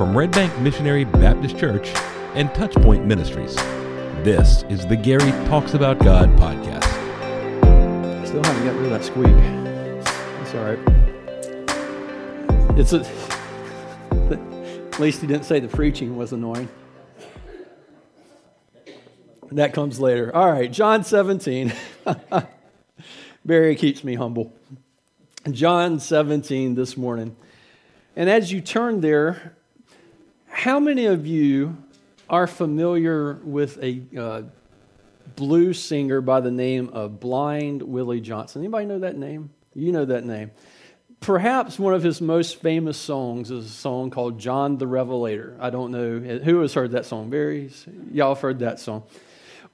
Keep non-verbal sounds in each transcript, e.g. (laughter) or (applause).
from Red Bank Missionary Baptist Church and Touchpoint Ministries. This is the Gary Talks About God podcast. Still haven't got rid of that squeak. It's all right. It's a, at least he didn't say the preaching was annoying. That comes later. All right, John 17. (laughs) Barry keeps me humble. John 17 this morning. And as you turn there, how many of you are familiar with a uh, blues singer by the name of Blind Willie Johnson? Anybody know that name? You know that name. Perhaps one of his most famous songs is a song called John the Revelator. I don't know who has heard that song. Barry, y'all have heard that song.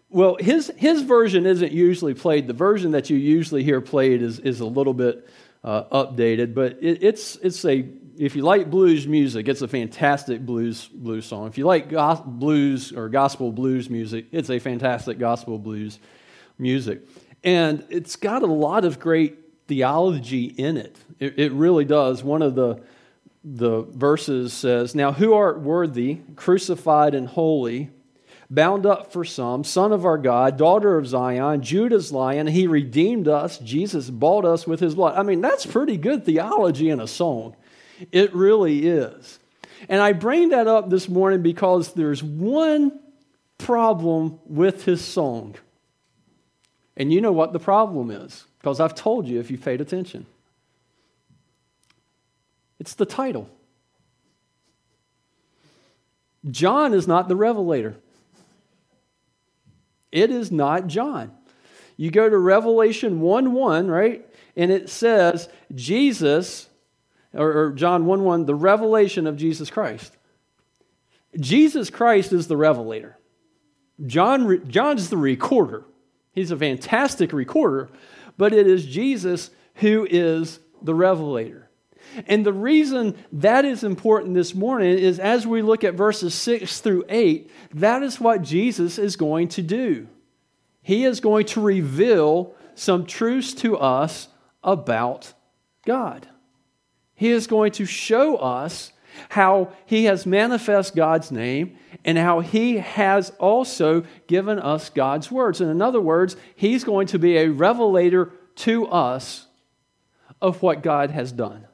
Well, his, his version isn't usually played. The version that you usually hear played is, is a little bit uh, updated, but it, it's, it's a if you like blues music, it's a fantastic blues blues song. If you like go- blues or gospel blues music, it's a fantastic gospel blues music. And it's got a lot of great theology in it. It, it really does. One of the the verses says, Now who art worthy, crucified and holy, bound up for some, son of our God, daughter of Zion, Judah's lion, he redeemed us, Jesus bought us with his blood. I mean, that's pretty good theology in a song. It really is. And I bring that up this morning because there's one problem with his song. And you know what the problem is, because I've told you if you paid attention. It's the title. John is not the revelator. It is not John. You go to Revelation 1 1, right? And it says, Jesus or, John 1 1, the revelation of Jesus Christ. Jesus Christ is the revelator. John, John's the recorder. He's a fantastic recorder, but it is Jesus who is the revelator. And the reason that is important this morning is as we look at verses 6 through 8, that is what Jesus is going to do. He is going to reveal some truths to us about God. He is going to show us how he has manifest God's name and how he has also given us God's words. And in other words, he's going to be a revelator to us of what God has done.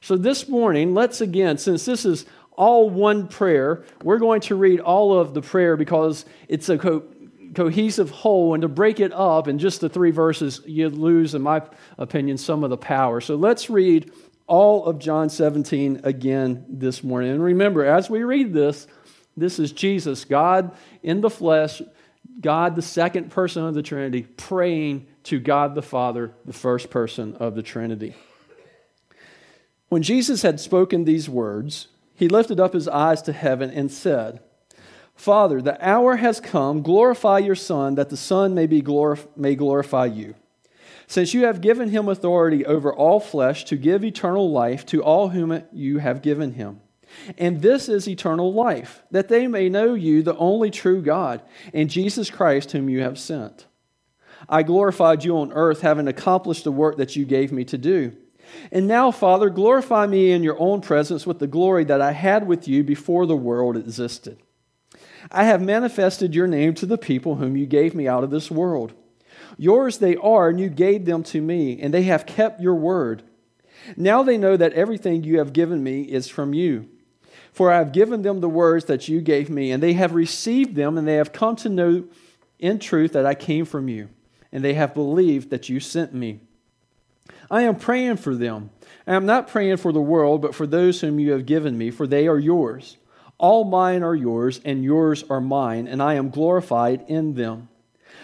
So this morning, let's again, since this is all one prayer, we're going to read all of the prayer because it's a co- cohesive whole. And to break it up in just the three verses, you lose, in my opinion, some of the power. So let's read all of John 17 again this morning. And remember, as we read this, this is Jesus, God in the flesh, God, the second person of the Trinity, praying to God the Father, the first person of the Trinity. When Jesus had spoken these words, he lifted up his eyes to heaven and said, Father, the hour has come. Glorify your Son, that the Son may, be glorif- may glorify you since you have given him authority over all flesh to give eternal life to all whom you have given him. And this is eternal life, that they may know you, the only true God, and Jesus Christ, whom you have sent. I glorified you on earth, having accomplished the work that you gave me to do. And now, Father, glorify me in your own presence with the glory that I had with you before the world existed. I have manifested your name to the people whom you gave me out of this world. Yours they are, and you gave them to me, and they have kept your word. Now they know that everything you have given me is from you. For I have given them the words that you gave me, and they have received them, and they have come to know in truth that I came from you, and they have believed that you sent me. I am praying for them. I am not praying for the world, but for those whom you have given me, for they are yours. All mine are yours, and yours are mine, and I am glorified in them.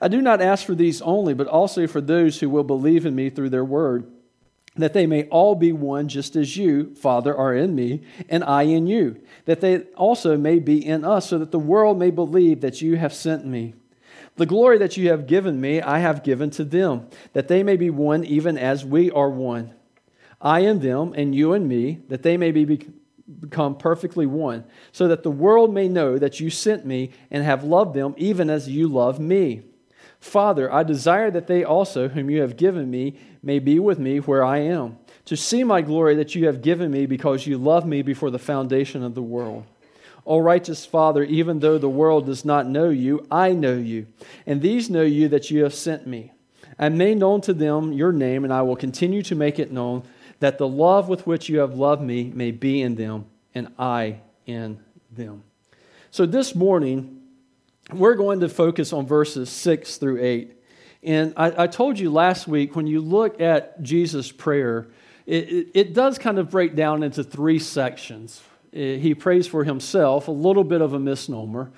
I do not ask for these only, but also for those who will believe in me through their word that they may all be one, just as you, Father, are in me, and I in you, that they also may be in us, so that the world may believe that you have sent me. The glory that you have given me, I have given to them, that they may be one even as we are one. I and them, and you and me, that they may be become perfectly one, so that the world may know that you sent me and have loved them even as you love me. Father, I desire that they also, whom you have given me, may be with me where I am, to see my glory that you have given me because you loved me before the foundation of the world. O righteous Father, even though the world does not know you, I know you, and these know you that you have sent me. I made known to them your name, and I will continue to make it known, that the love with which you have loved me may be in them, and I in them. So this morning, we're going to focus on verses 6 through 8. And I, I, told you last week, when you look at Jesus' prayer, it, it, it does kind of break down into three sections. It, he prays for himself, a little bit of a misnomer.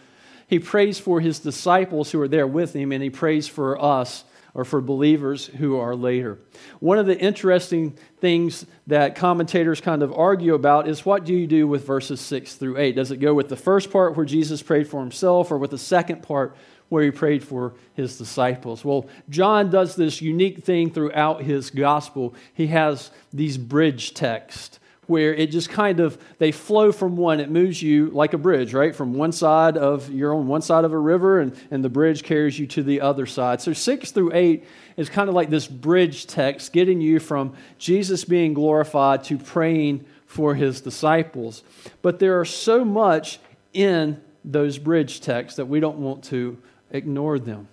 He prays for his disciples who are there with him, and he prays for us or for believers who are later. One of the interesting things that commentators kind of argue about is what do you do with verses 6 through 8? Does it go with the first part where Jesus prayed for himself or with the second part where he prayed for his disciples. Well, John does this unique thing throughout his gospel. He has these bridge texts where it just kind of they flow from one. It moves you like a bridge right? From one side of you're on one side of a river and, and the bridge carries you to the other side. So six through eight is kind of like this bridge text getting you from jesus being glorified to praying for his disciples. But there are so much in those bridge texts that we don't want to ignore them.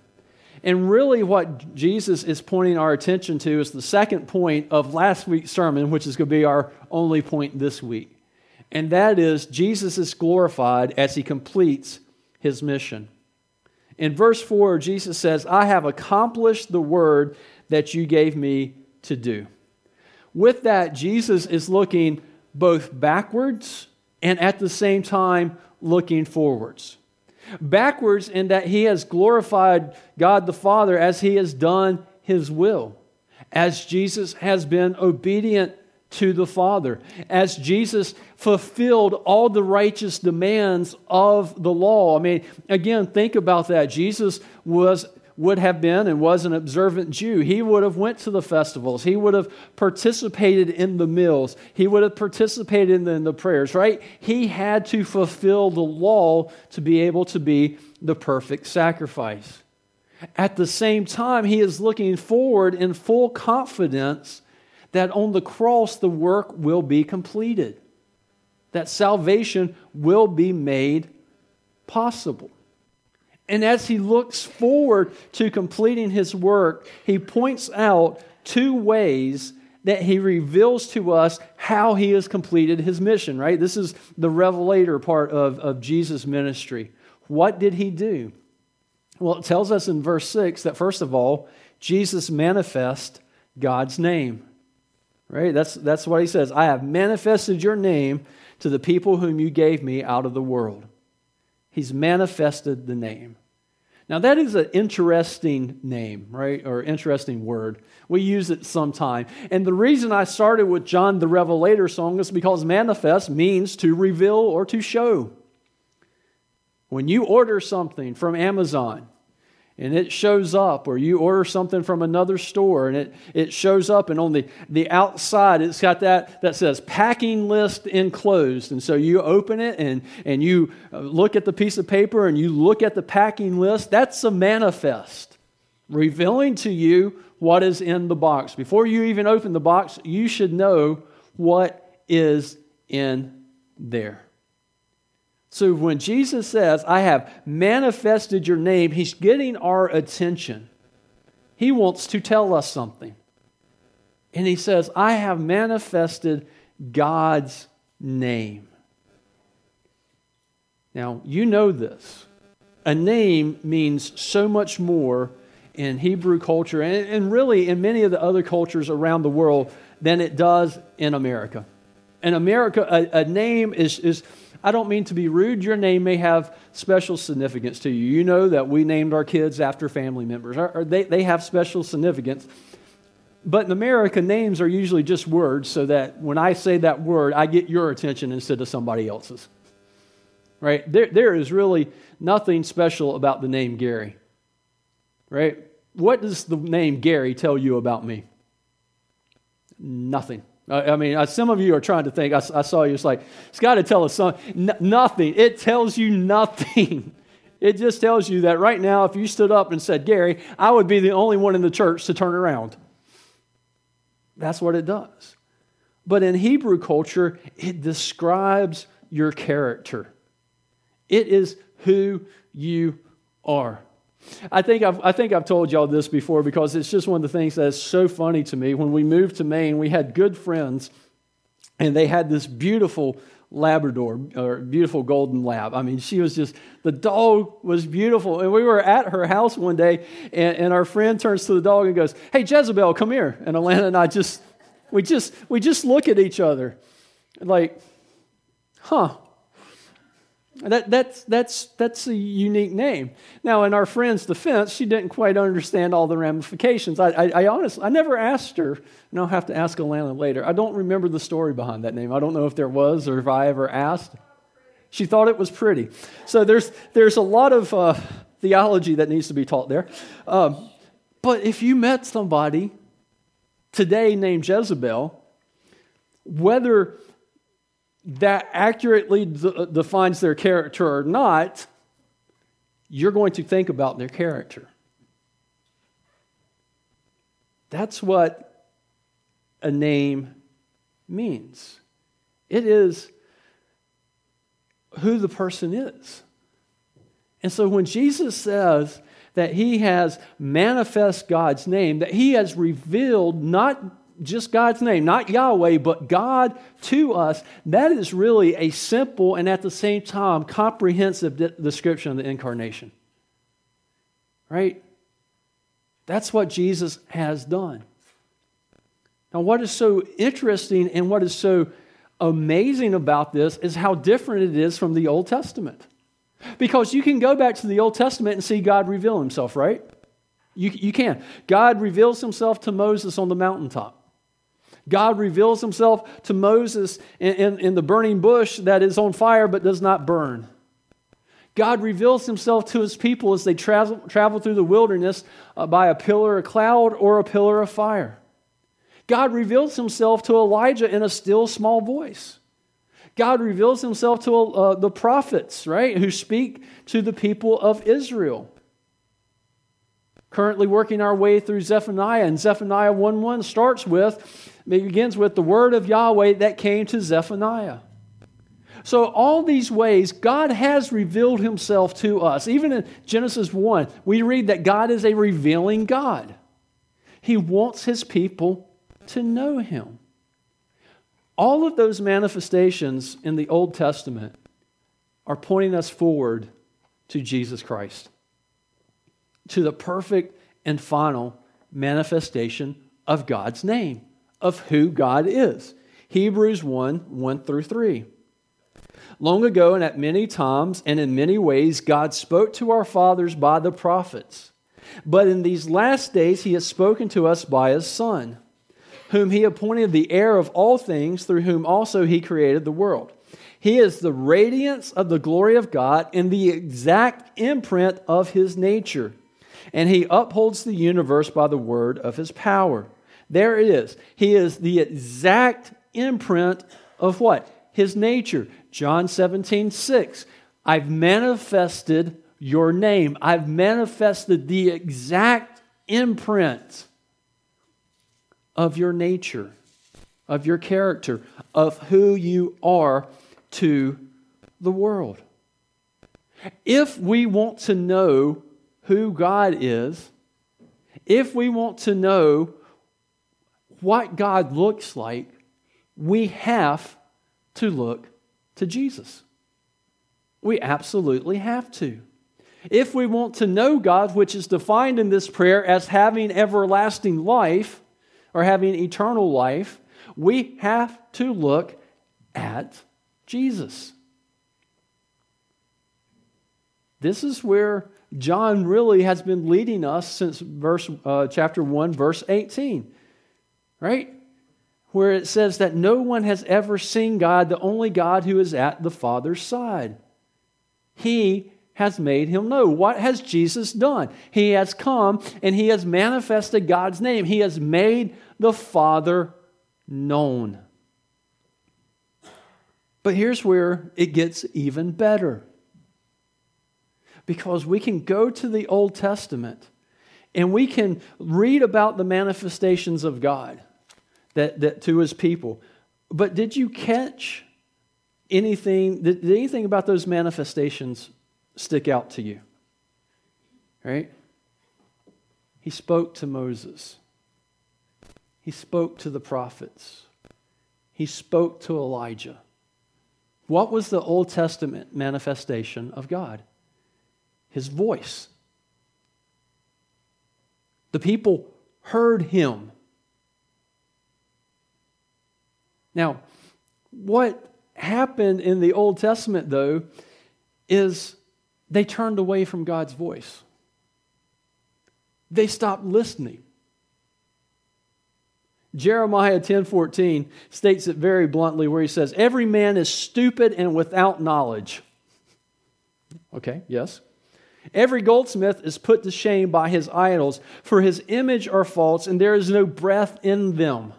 And really, what Jesus is pointing our attention to is the second point of last week's sermon, which is going to be our only point this week. And that is, Jesus is glorified as he completes his mission. In verse 4, Jesus says, I have accomplished the word that you gave me to do. With that, Jesus is looking both backwards and at the same time looking forwards backwards in that he has glorified God the Father as he has done his will, as Jesus has been obedient to the Father, as Jesus fulfilled all the righteous demands of the law. I mean, again, think about that. Jesus was would have been and was an observant Jew. He would have went to the festivals. He would have participated in the meals. He would have participated in the, in the prayers, right? He had to fulfill the law to be able to be the perfect sacrifice. At the same time, he is looking forward in full confidence that on the cross the work will be completed, that salvation will be made possible. And as he looks forward to completing his work, he points out two ways that he reveals to us how he has completed his mission, right? This is the revelator part of, of Jesus' ministry. What did he do? Well, it tells us in verse 6 that first of all, Jesus manifests God's name. Right? That's, that's what he says. I have manifested your name to the people whom you gave me out of the world. He's manifested the name. Now, that is an interesting name, right? Or interesting word. We use it sometime. And the reason I started with John the Revelator song is because manifest means to reveal or to show. When you order something from Amazon, and it shows up, or you order something from another store and it, it shows up, and on the, the outside it's got that that says packing list enclosed. And so you open it and, and you uh, look at the piece of paper and you look at the packing list. That's a manifest revealing to you what is in the box. Before you even open the box, you should know what is in there. So when Jesus says, I have manifested your name, he's getting our attention. He wants to tell us something. And he says, I have manifested God's name. Now, you know this. A name means so much more in Hebrew culture and, and really in many of the other cultures around the world than it does in America. In America, a, a name is, is, I don't mean to be rude, your name may have special significance to you. You know that we named our kids after family members, or, they, they have special significance. But in America, names are usually just words so that when I say that word, I get your attention instead of somebody else's. Right? There, there is really nothing special about the name Gary. Right? What does the name Gary tell you about me? Nothing. I mean, some of you are trying to think. I, I saw you. It's like it's got to tell us something. N- nothing. It tells you nothing. (laughs) It just tells you that right now, if you stood up and said, "Gary," I would be the only one in the church to turn around. That's what it does. But in Hebrew culture, it describes your character. It is who you are. I think I've, I think I've told y'all this before because it's just one of the things that's so funny to me. When we moved to Maine, we had good friends, and they had this beautiful Labrador or beautiful golden lab. I mean, she was just, the dog was beautiful. And we were at her house one day, and, and our friend turns to the dog and goes, Hey, Jezebel, come here. And Alana and I just, we just, we just look at each other like, huh, that, that's, that's, that's a unique name. Now, in our friend's defense, she didn't quite understand all the ramifications. I, I, I honestly, I never asked her, and I'll have to ask Alana later. I don't remember the story behind that name. I don't know if there was or if I ever asked. She thought it was pretty. So there's, there's a lot of uh, theology that needs to be taught there. Um, but if you met somebody today named Jezebel, whether that accurately defines their character or not, you're going to think about their character. That's what a name means. It is who the person is. And so when Jesus says that he has manifest God's name, that he has revealed not just God's name, not Yahweh, but God to us, that is really a simple and at the same time comprehensive de- description of the incarnation. Right? That's what Jesus has done. Now, what is so interesting and what is so amazing about this is how different it is from the Old Testament. Because you can go back to the Old Testament and see God reveal himself, right? You, you can. God reveals himself to Moses on the mountaintop. God reveals himself to Moses in, in, in, the burning bush that is on fire but does not burn. God reveals himself to his people as they travel, travel through the wilderness uh, by a pillar of cloud or a pillar of fire. God reveals himself to Elijah in a still small voice. God reveals himself to uh, the prophets, right, who speak to the people of Israel currently working our way through Zephaniah, and Zephaniah 1 1 starts with, begins with the word of Yahweh that came to Zephaniah. So, all these ways, God has revealed himself to us. Even in Genesis 1, we read that God is a revealing God. He wants his people to know him. All of those manifestations in the Old Testament are pointing us forward to Jesus Christ to the perfect and final manifestation of God's name, of who God is. Hebrews 1 1 through 3. Long ago, and at many times and in many ways, God spoke to our fathers by the prophets. But in these last days, He has spoken to us by His Son, whom He appointed the heir of all things, through whom also He created the world. He is the radiance of the glory of God and the exact imprint of His nature and he upholds the universe by the word of his power. There it is. He is the exact imprint of what? His nature. John 17, 6. I've manifested your name. I've manifested the exact imprint of your nature, of your character, of who you are to the world. If we want to know who God is, if we want to know what God looks like, we have to look to Jesus. We absolutely have to. If we want to know God, which is defined in this prayer as having everlasting life or having eternal life, we have to look at Jesus. This is where John really has been leading us since verse uh, chapter 1 verse 18. Right? Where it says that no one has ever seen God, the only God who is at the Father's side. He has made him know. What has Jesus done? He has come and he has manifested God's name. He has made the Father known. But here's where it gets even better because we can go to the Old Testament and we can read about the manifestations of God that, that to his people. But did you catch anything, did, did anything about those manifestations stick out to you? Right? He spoke to Moses. He spoke to the prophets. He spoke to Elijah. What was the Old Testament manifestation of God? his voice. The people heard him. Now, what happened in the Old Testament, though, is they turned away from God's voice. They stopped listening. Jeremiah 10:14 states it very bluntly where he says, "Every man is stupid and without knowledge." Okay, yes. Every goldsmith is put to shame by his idols, for his image are false, and there is no breath in them.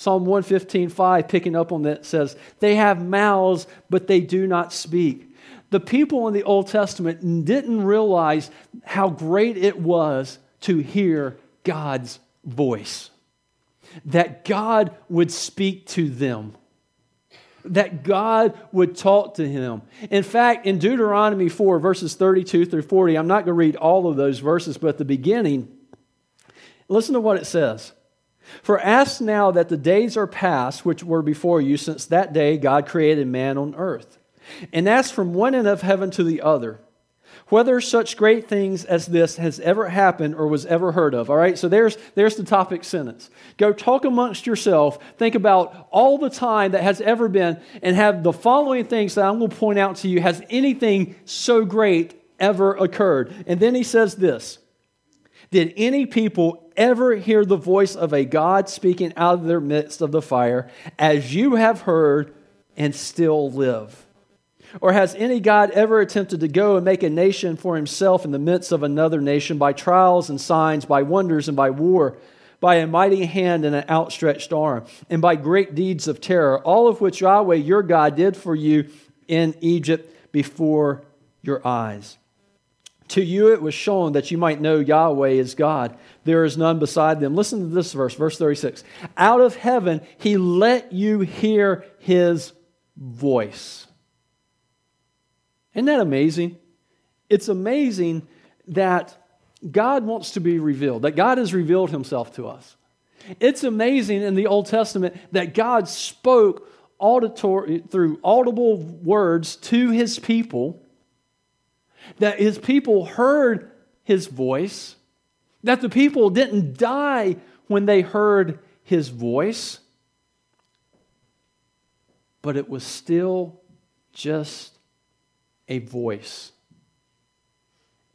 Psalm 115:5 picking up on that says, "They have mouths, but they do not speak." The people in the Old Testament didn't realize how great it was to hear God's voice. That God would speak to them that God would talk to him. In fact, in Deuteronomy 4, verses 32 through 40, I'm not going to read all of those verses, but at the beginning, listen to what it says. For ask now that the days are past which were before you, since that day God created man on earth. And ask from one end of heaven to the other whether such great things as this has ever happened or was ever heard of. All right, so there's, there's the topic sentence. Go talk amongst yourself, think about all the time that has ever been, and have the following things that I'm going to point out to you. Has anything so great ever occurred? And then he says this Did any people ever hear the voice of a God speaking out of their midst of the fire, as you have heard and still live? Or has any God ever attempted to go and make a nation for himself in the midst of another nation by trials and signs, by wonders and by war, by a mighty hand and an outstretched arm, and by great deeds of terror, all of which Yahweh your God did for you in Egypt before your eyes? To you it was shown that you might know Yahweh is God. There is none beside them. Listen to this verse, verse 36. Out of heaven he let you hear his voice. Isn't that amazing? It's amazing that God wants to be revealed, that God has revealed himself to us. It's amazing in the Old Testament that God spoke through audible words to his people, that his people heard his voice, that the people didn't die when they heard his voice, but it was still just a voice.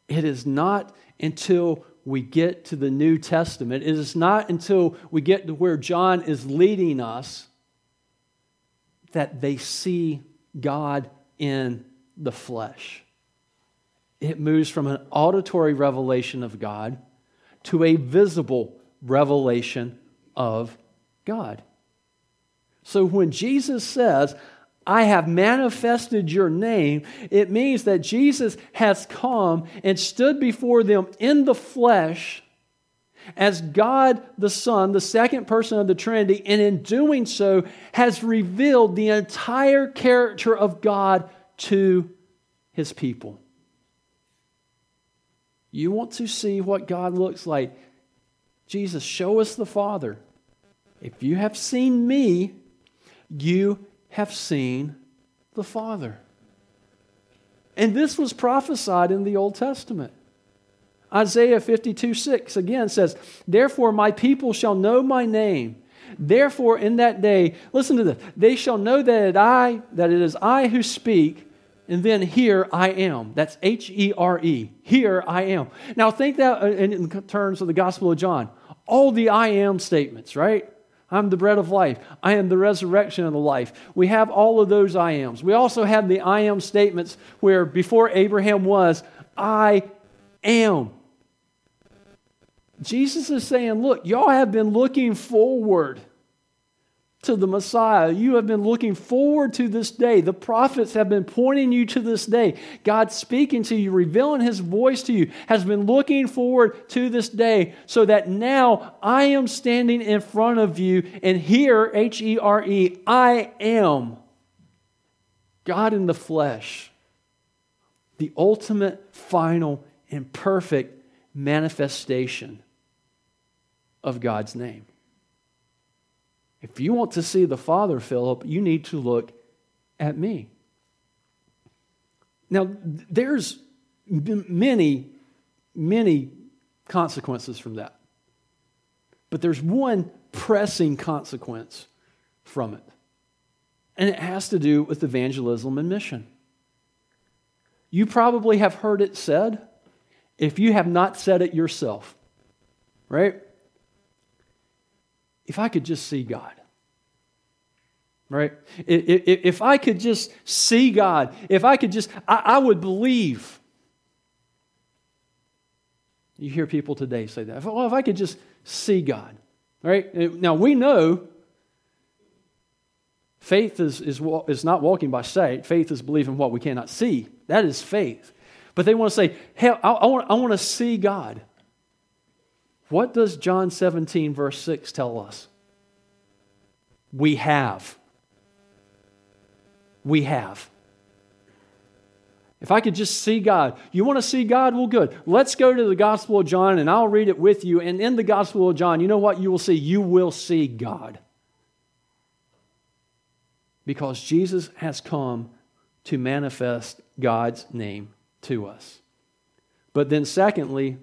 It is not until we get to the New Testament, it is not until we get to where John is leading us that they see God in the flesh. It moves from an auditory revelation of God to a visible revelation of God. So when Jesus says, I have manifested your name, it means that Jesus has come and stood before them in the flesh as God the Son, the second person of the Trinity, and in doing so has revealed the entire character of God to his people. You want to see what God looks like? Jesus, show us the Father. If you have seen me, you have seen the Father. And this was prophesied in the Old Testament. Isaiah 52 6 again says, Therefore my people shall know my name. Therefore in that day, listen to this, they shall know that it, I, that it is I who speak, and then here I am. That's H E R E. Here I am. Now think that uh, in terms of the Gospel of John. All the I am statements, right? I'm the bread of life. I am the resurrection of the life. We have all of those I ams. We also have the I am statements where before Abraham was, I am. Jesus is saying, Look, y'all have been looking forward to the Messiah. You have been looking forward to this day. The prophets have been pointing you to this day. God speaking to you, revealing his voice to you, has been looking forward to this day so that now I am standing in front of you, and here, H E R E, I am God in the flesh, the ultimate, final, and perfect manifestation of God's name. If you want to see the Father, Philip, you need to look at me. Now, there's many, many consequences from that. But there's one pressing consequence from it. And it has to do with evangelism and mission. You probably have heard it said, if you have not said it yourself, right? If I could just see God. Right? If I could just see God, if I could just, I, would believe. You hear people today say that. Well, if I could just see God. Right? Eh, now, we know faith is, is, is not walking by sight, faith is believing what we cannot see. That is faith. But they want to say, hey, I, I, want, I want to see God. What does John 17, verse 6 tell us? We have. We have. If I could just see God, you want to see God? Well, good. Let's go to the Gospel of John and I'll read it with you. And in the Gospel of John, you know what you will see? You will see God. Because Jesus has come to manifest God's name to us. But then, secondly,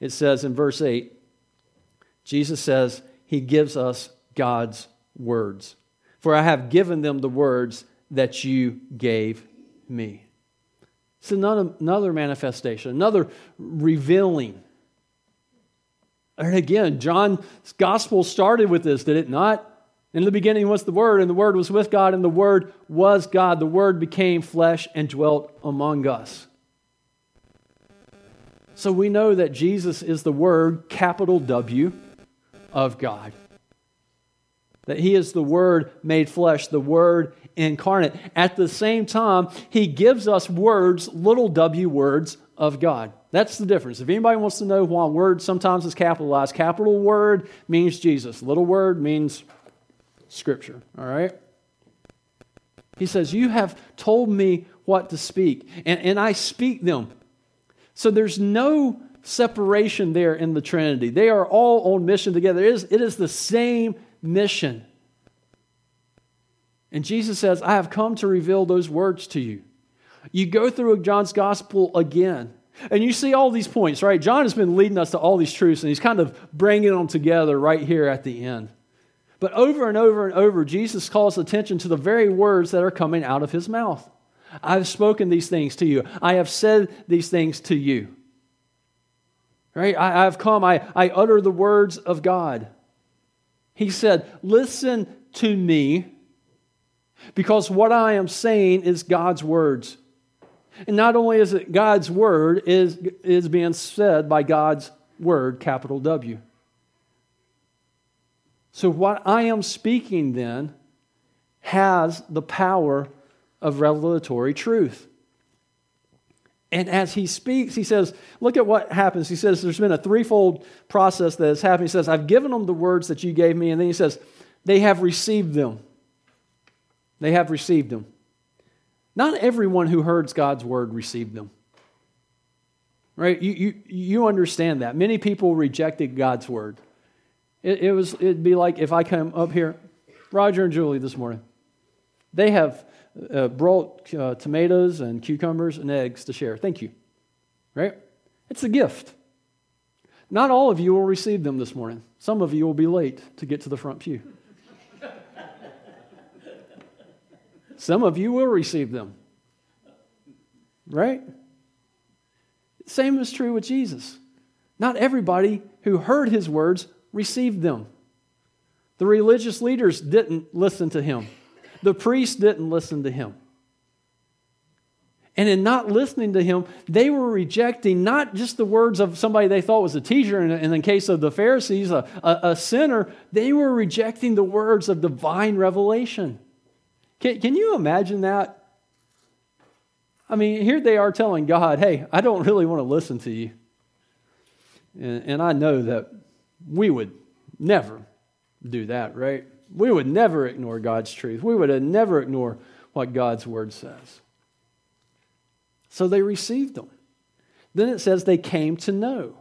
it says in verse 8, Jesus says he gives us God's words. For I have given them the words that you gave me. It's another, another manifestation, another revealing. And again, John's gospel started with this, did it not? In the beginning was the Word, and the Word was with God, and the Word was God. The Word became flesh and dwelt among us. So we know that Jesus is the Word, capital W, of God. That He is the Word made flesh, the Word incarnate. At the same time, He gives us words, little w words of God. That's the difference. If anybody wants to know why word sometimes is capitalized, capital word means Jesus, little word means Scripture. All right? He says, You have told me what to speak, and, and I speak them. So there's no separation there in the Trinity. They are all on mission together. It is, it is the same mission. And Jesus says, I have come to reveal those words to you. You go through John's gospel again, and you see all these points, right? John has been leading us to all these truths, and he's kind of bringing them together right here at the end. But over and over and over, Jesus calls attention to the very words that are coming out of his mouth. I've spoken these things to you. I have said these things to you. Right? I, have come, I, I utter the words of God. He said, Listen to me, because what I am saying is God's words. And not only is it God's word, is is being said by God's word, capital W. So what I am speaking then has the power of revelatory truth. And as he speaks, he says, Look at what happens. He says, There's been a threefold process that has happened. He says, I've given them the words that you gave me. And then he says, They have received them. They have received them. Not everyone who heard God's word received them. Right? You, you, you understand that. Many people rejected God's word. It, it was, it'd be like if I come up here, Roger and Julie this morning. They have uh, brought uh, tomatoes and cucumbers and eggs to share. Thank you. Right? It's a gift. Not all of you will receive them this morning. Some of you will be late to get to the front pew. (laughs) Some of you will receive them. Right? Same is true with Jesus. Not everybody who heard his words received them. The religious leaders didn't listen to him, the priests didn't listen to him. And in not listening to him, they were rejecting not just the words of somebody they thought was a teacher, and in the case of the Pharisees, a, a, a sinner, they were rejecting the words of divine revelation. Can, can you imagine that? I mean, here they are telling God, hey, I don't really want to listen to you. And, and I know that we would never do that, right? We would never ignore God's truth. We would never ignore what God's word says. So they received them. Then it says they came to know.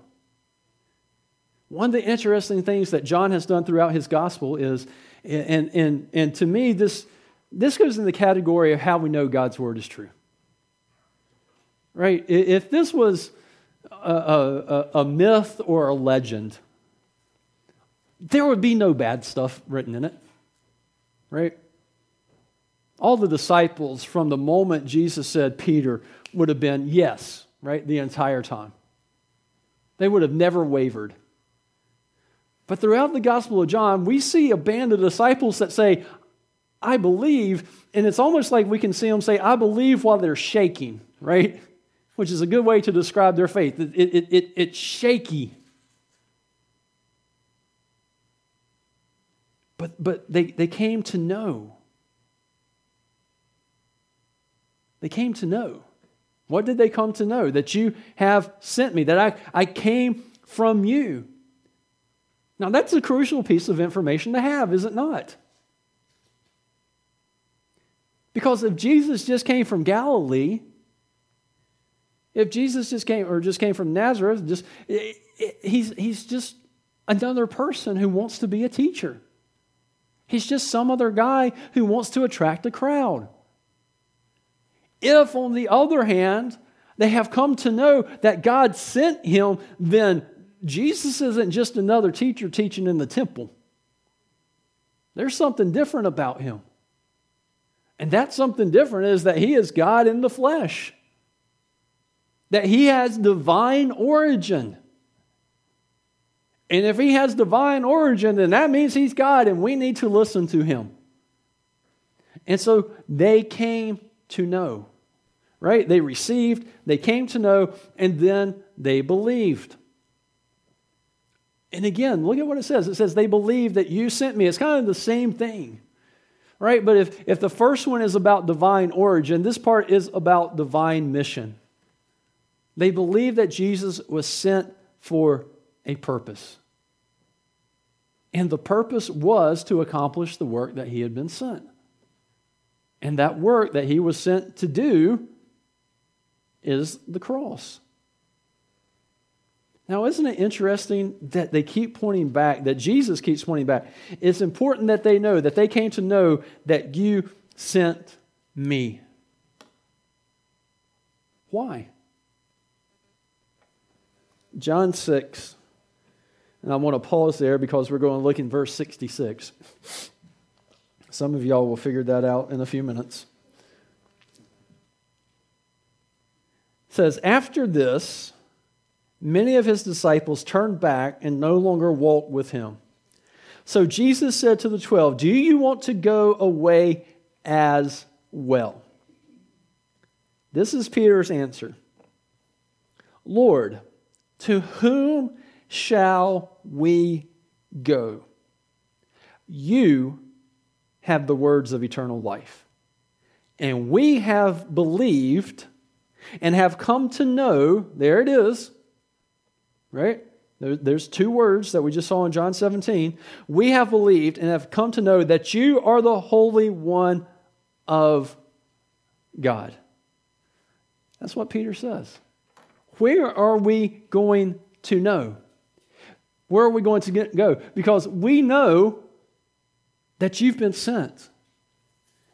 One of the interesting things that John has done throughout his gospel is, and, and, and to me, this, this goes in the category of how we know God's word is true. Right? If this was a, a, a myth or a legend, there would be no bad stuff written in it. Right? All the disciples, from the moment Jesus said Peter, would have been yes, right, the entire time. They would have never wavered. But throughout the Gospel of John, we see a band of disciples that say, I believe, and it's almost like we can see them say, I believe while they're shaking, right? Which is a good way to describe their faith. It, it, it, it's shaky. But, but they, they came to know. They came to know. What did they come to know? That you have sent me, that I, I came from you. Now, that's a crucial piece of information to have, is it not? Because if Jesus just came from Galilee, if Jesus just came or just came from Nazareth, just he's he's just another person who wants to be a teacher. He's just some other guy who wants to attract a crowd. If, on the other hand, they have come to know that God sent him, then Jesus isn't just another teacher teaching in the temple. There's something different about him. And that something different is that he is God in the flesh, that he has divine origin. And if he has divine origin, then that means he's God and we need to listen to him. And so they came to know, right? They received, they came to know, and then they believed. And again, look at what it says. It says, they believe that you sent me. It's kind of the same thing, right? But if, if the first one is about divine origin, this part is about divine mission. They believe that Jesus was sent for a purpose. And the purpose was to accomplish the work that he had been sent. And that work that he was sent to do is the cross. Now, isn't it interesting that they keep pointing back, that Jesus keeps pointing back? It's important that they know, that they came to know that you sent me. Why? John 6, and I want to pause there because we're going to look in verse 66. Some of y'all will figure that out in a few minutes. It says, After this, many of his disciples turned back and no longer walked with him. So Jesus said to the twelve, Do you want to go away as well? This is Peter's answer Lord, to whom shall we go? You have the words of eternal life. And we have believed and have come to know, there it is, right? There's two words that we just saw in John 17. We have believed and have come to know that you are the Holy One of God. That's what Peter says. Where are we going to know? Where are we going to get, go? Because we know that you've been sent.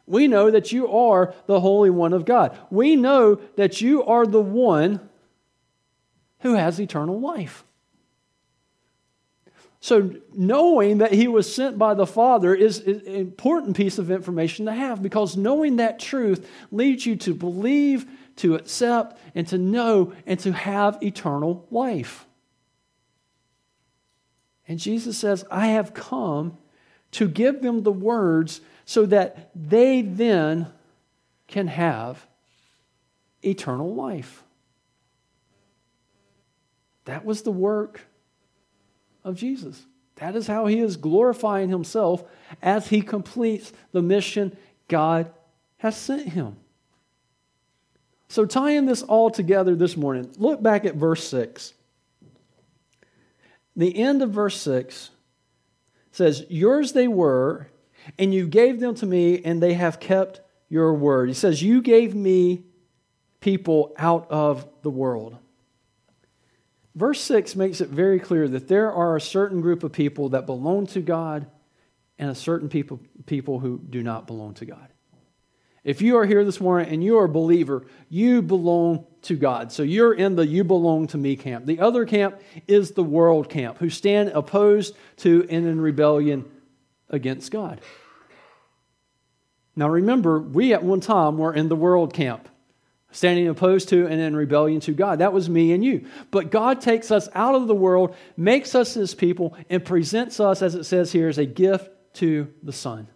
We know that you are the Holy One of God. We know that you are the one who has eternal life. So, knowing that he was sent by the Father is, an important piece of information to have because knowing that truth leads you to believe, to accept, and to know, and to have eternal life. And Jesus says, I have come to give them the words so that they then can have eternal life. That was the work of Jesus. That is how he is glorifying himself as he completes the mission God has sent him. So, tying this all together this morning, look back at verse 6. The end of verse 6 says, Yours they were, and you gave them to me, and they have kept your word. He says, You gave me people out of the world. Verse 6 makes it very clear that there are a certain group of people that belong to God and a certain people, people who do not belong to God. If you are here this morning and you are a believer, you belong to God. So you're in the you belong to me camp. The other camp is the world camp, who stand opposed to and in rebellion against God. Now remember, we at one time were in the world camp standing opposed to and in rebellion to God. That was me and you. But God takes us out of the world, makes us his people, and presents us, as it says here, as a gift to the Son.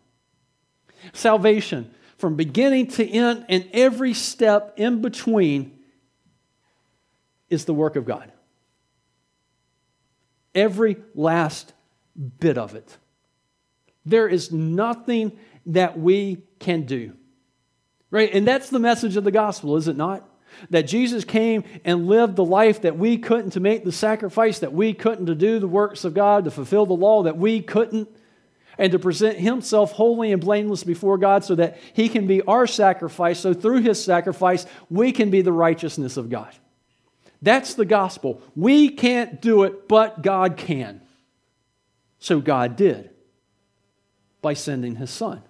Salvation, from beginning to end and every step in between, is the work of God. Every last bit of it. There is nothing that we can do. Right? And that's the message of the gospel, is it not? That Jesus came and lived the life that we couldn't, to make the sacrifice that we couldn't, to do the works of God, to fulfill the law that we couldn't, and to present himself holy and blameless before God so that he can be our sacrifice. So through his sacrifice, we can be the righteousness of God. That's the gospel. We can't do it, but God can. So God did by sending his son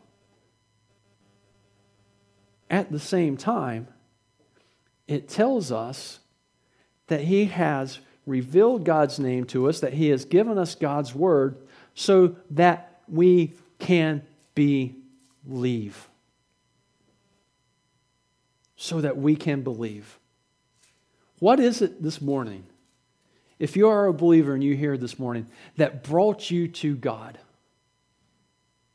at the same time, it tells us that He has revealed God's name to us, that He has given us God's word so that we can believe. So that we can believe. What is it this morning, if you are a believer and you hear this morning, that brought you to God?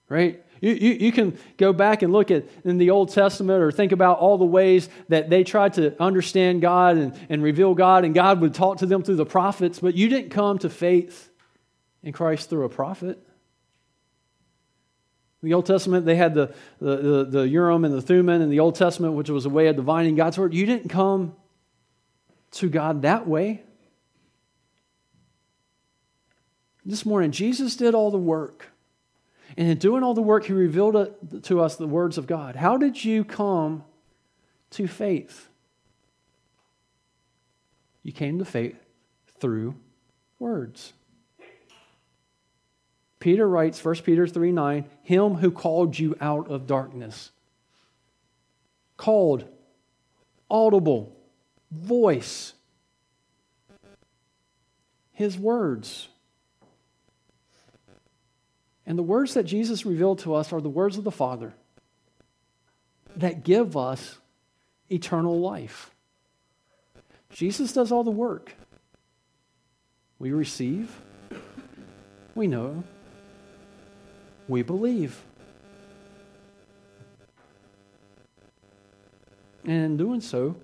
Right? You, you, you, can go back and look at in the Old Testament or think about all the ways that they tried to understand God and, and reveal God, and God would talk to them through the prophets, but you didn't come to faith in Christ through a prophet. The Old Testament, they had the, the, the, the Urim and the Thummim in the Old Testament, which was a way of divining God's word. You didn't come to God that way. This morning, Jesus did all the work. And in doing all the work, he revealed to us the words of God. How did you come to faith? You came to faith through words. Peter writes, 1 Peter 3 9, Him who called you out of darkness. Called, audible, voice. His words. And the words that Jesus revealed to us are the words of the Father that give us eternal life. Jesus does all the work. We receive, we know, we believe. And in doing so,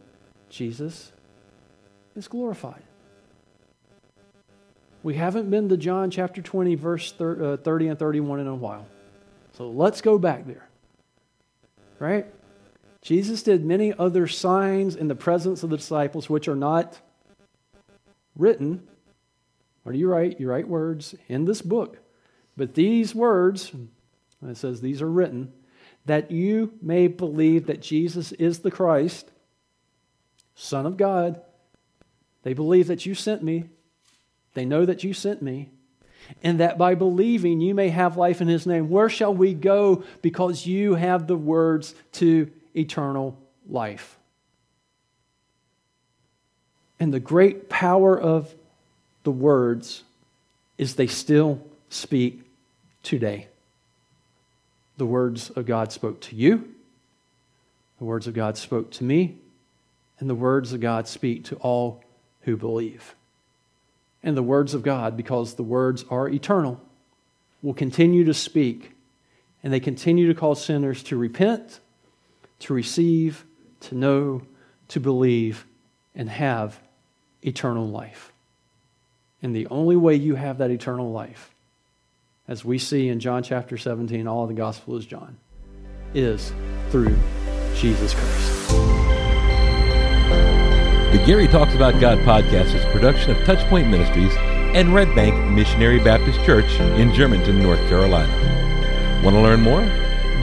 Jesus is glorified. We haven't been to John chapter 20, verse uh, 30 and 31 in a while. So let's go back there. Right? Jesus did many other signs in the presence of the disciples, which are not written. Are you write, You write words in this book. But these words, it says these are written, that you may believe that Jesus is the Christ, Son of God. They believe that you sent me. They know that you sent me, and that by believing you may have life in his name. Where shall we go? Because you have the words to eternal life. And the great power of the words is they still speak today. The words of God spoke to you, the words of God spoke to me, and the words of God speak to all who believe. And the words of God, because the words are eternal, will continue to speak, and they continue to call sinners to repent, to receive, to know, to believe, and have eternal life. And the only way you have that eternal life, as we see in John chapter 17, all of the gospel is John, is through Jesus Christ. The Gary Talks About God podcast is a production of Touchpoint Ministries and Red Bank Missionary Baptist Church in Germantown, North Carolina. Want to learn more?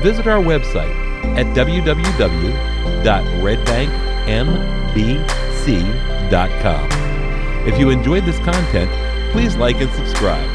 Visit our website at www.redbankmbc.com. If you enjoyed this content, please like and subscribe.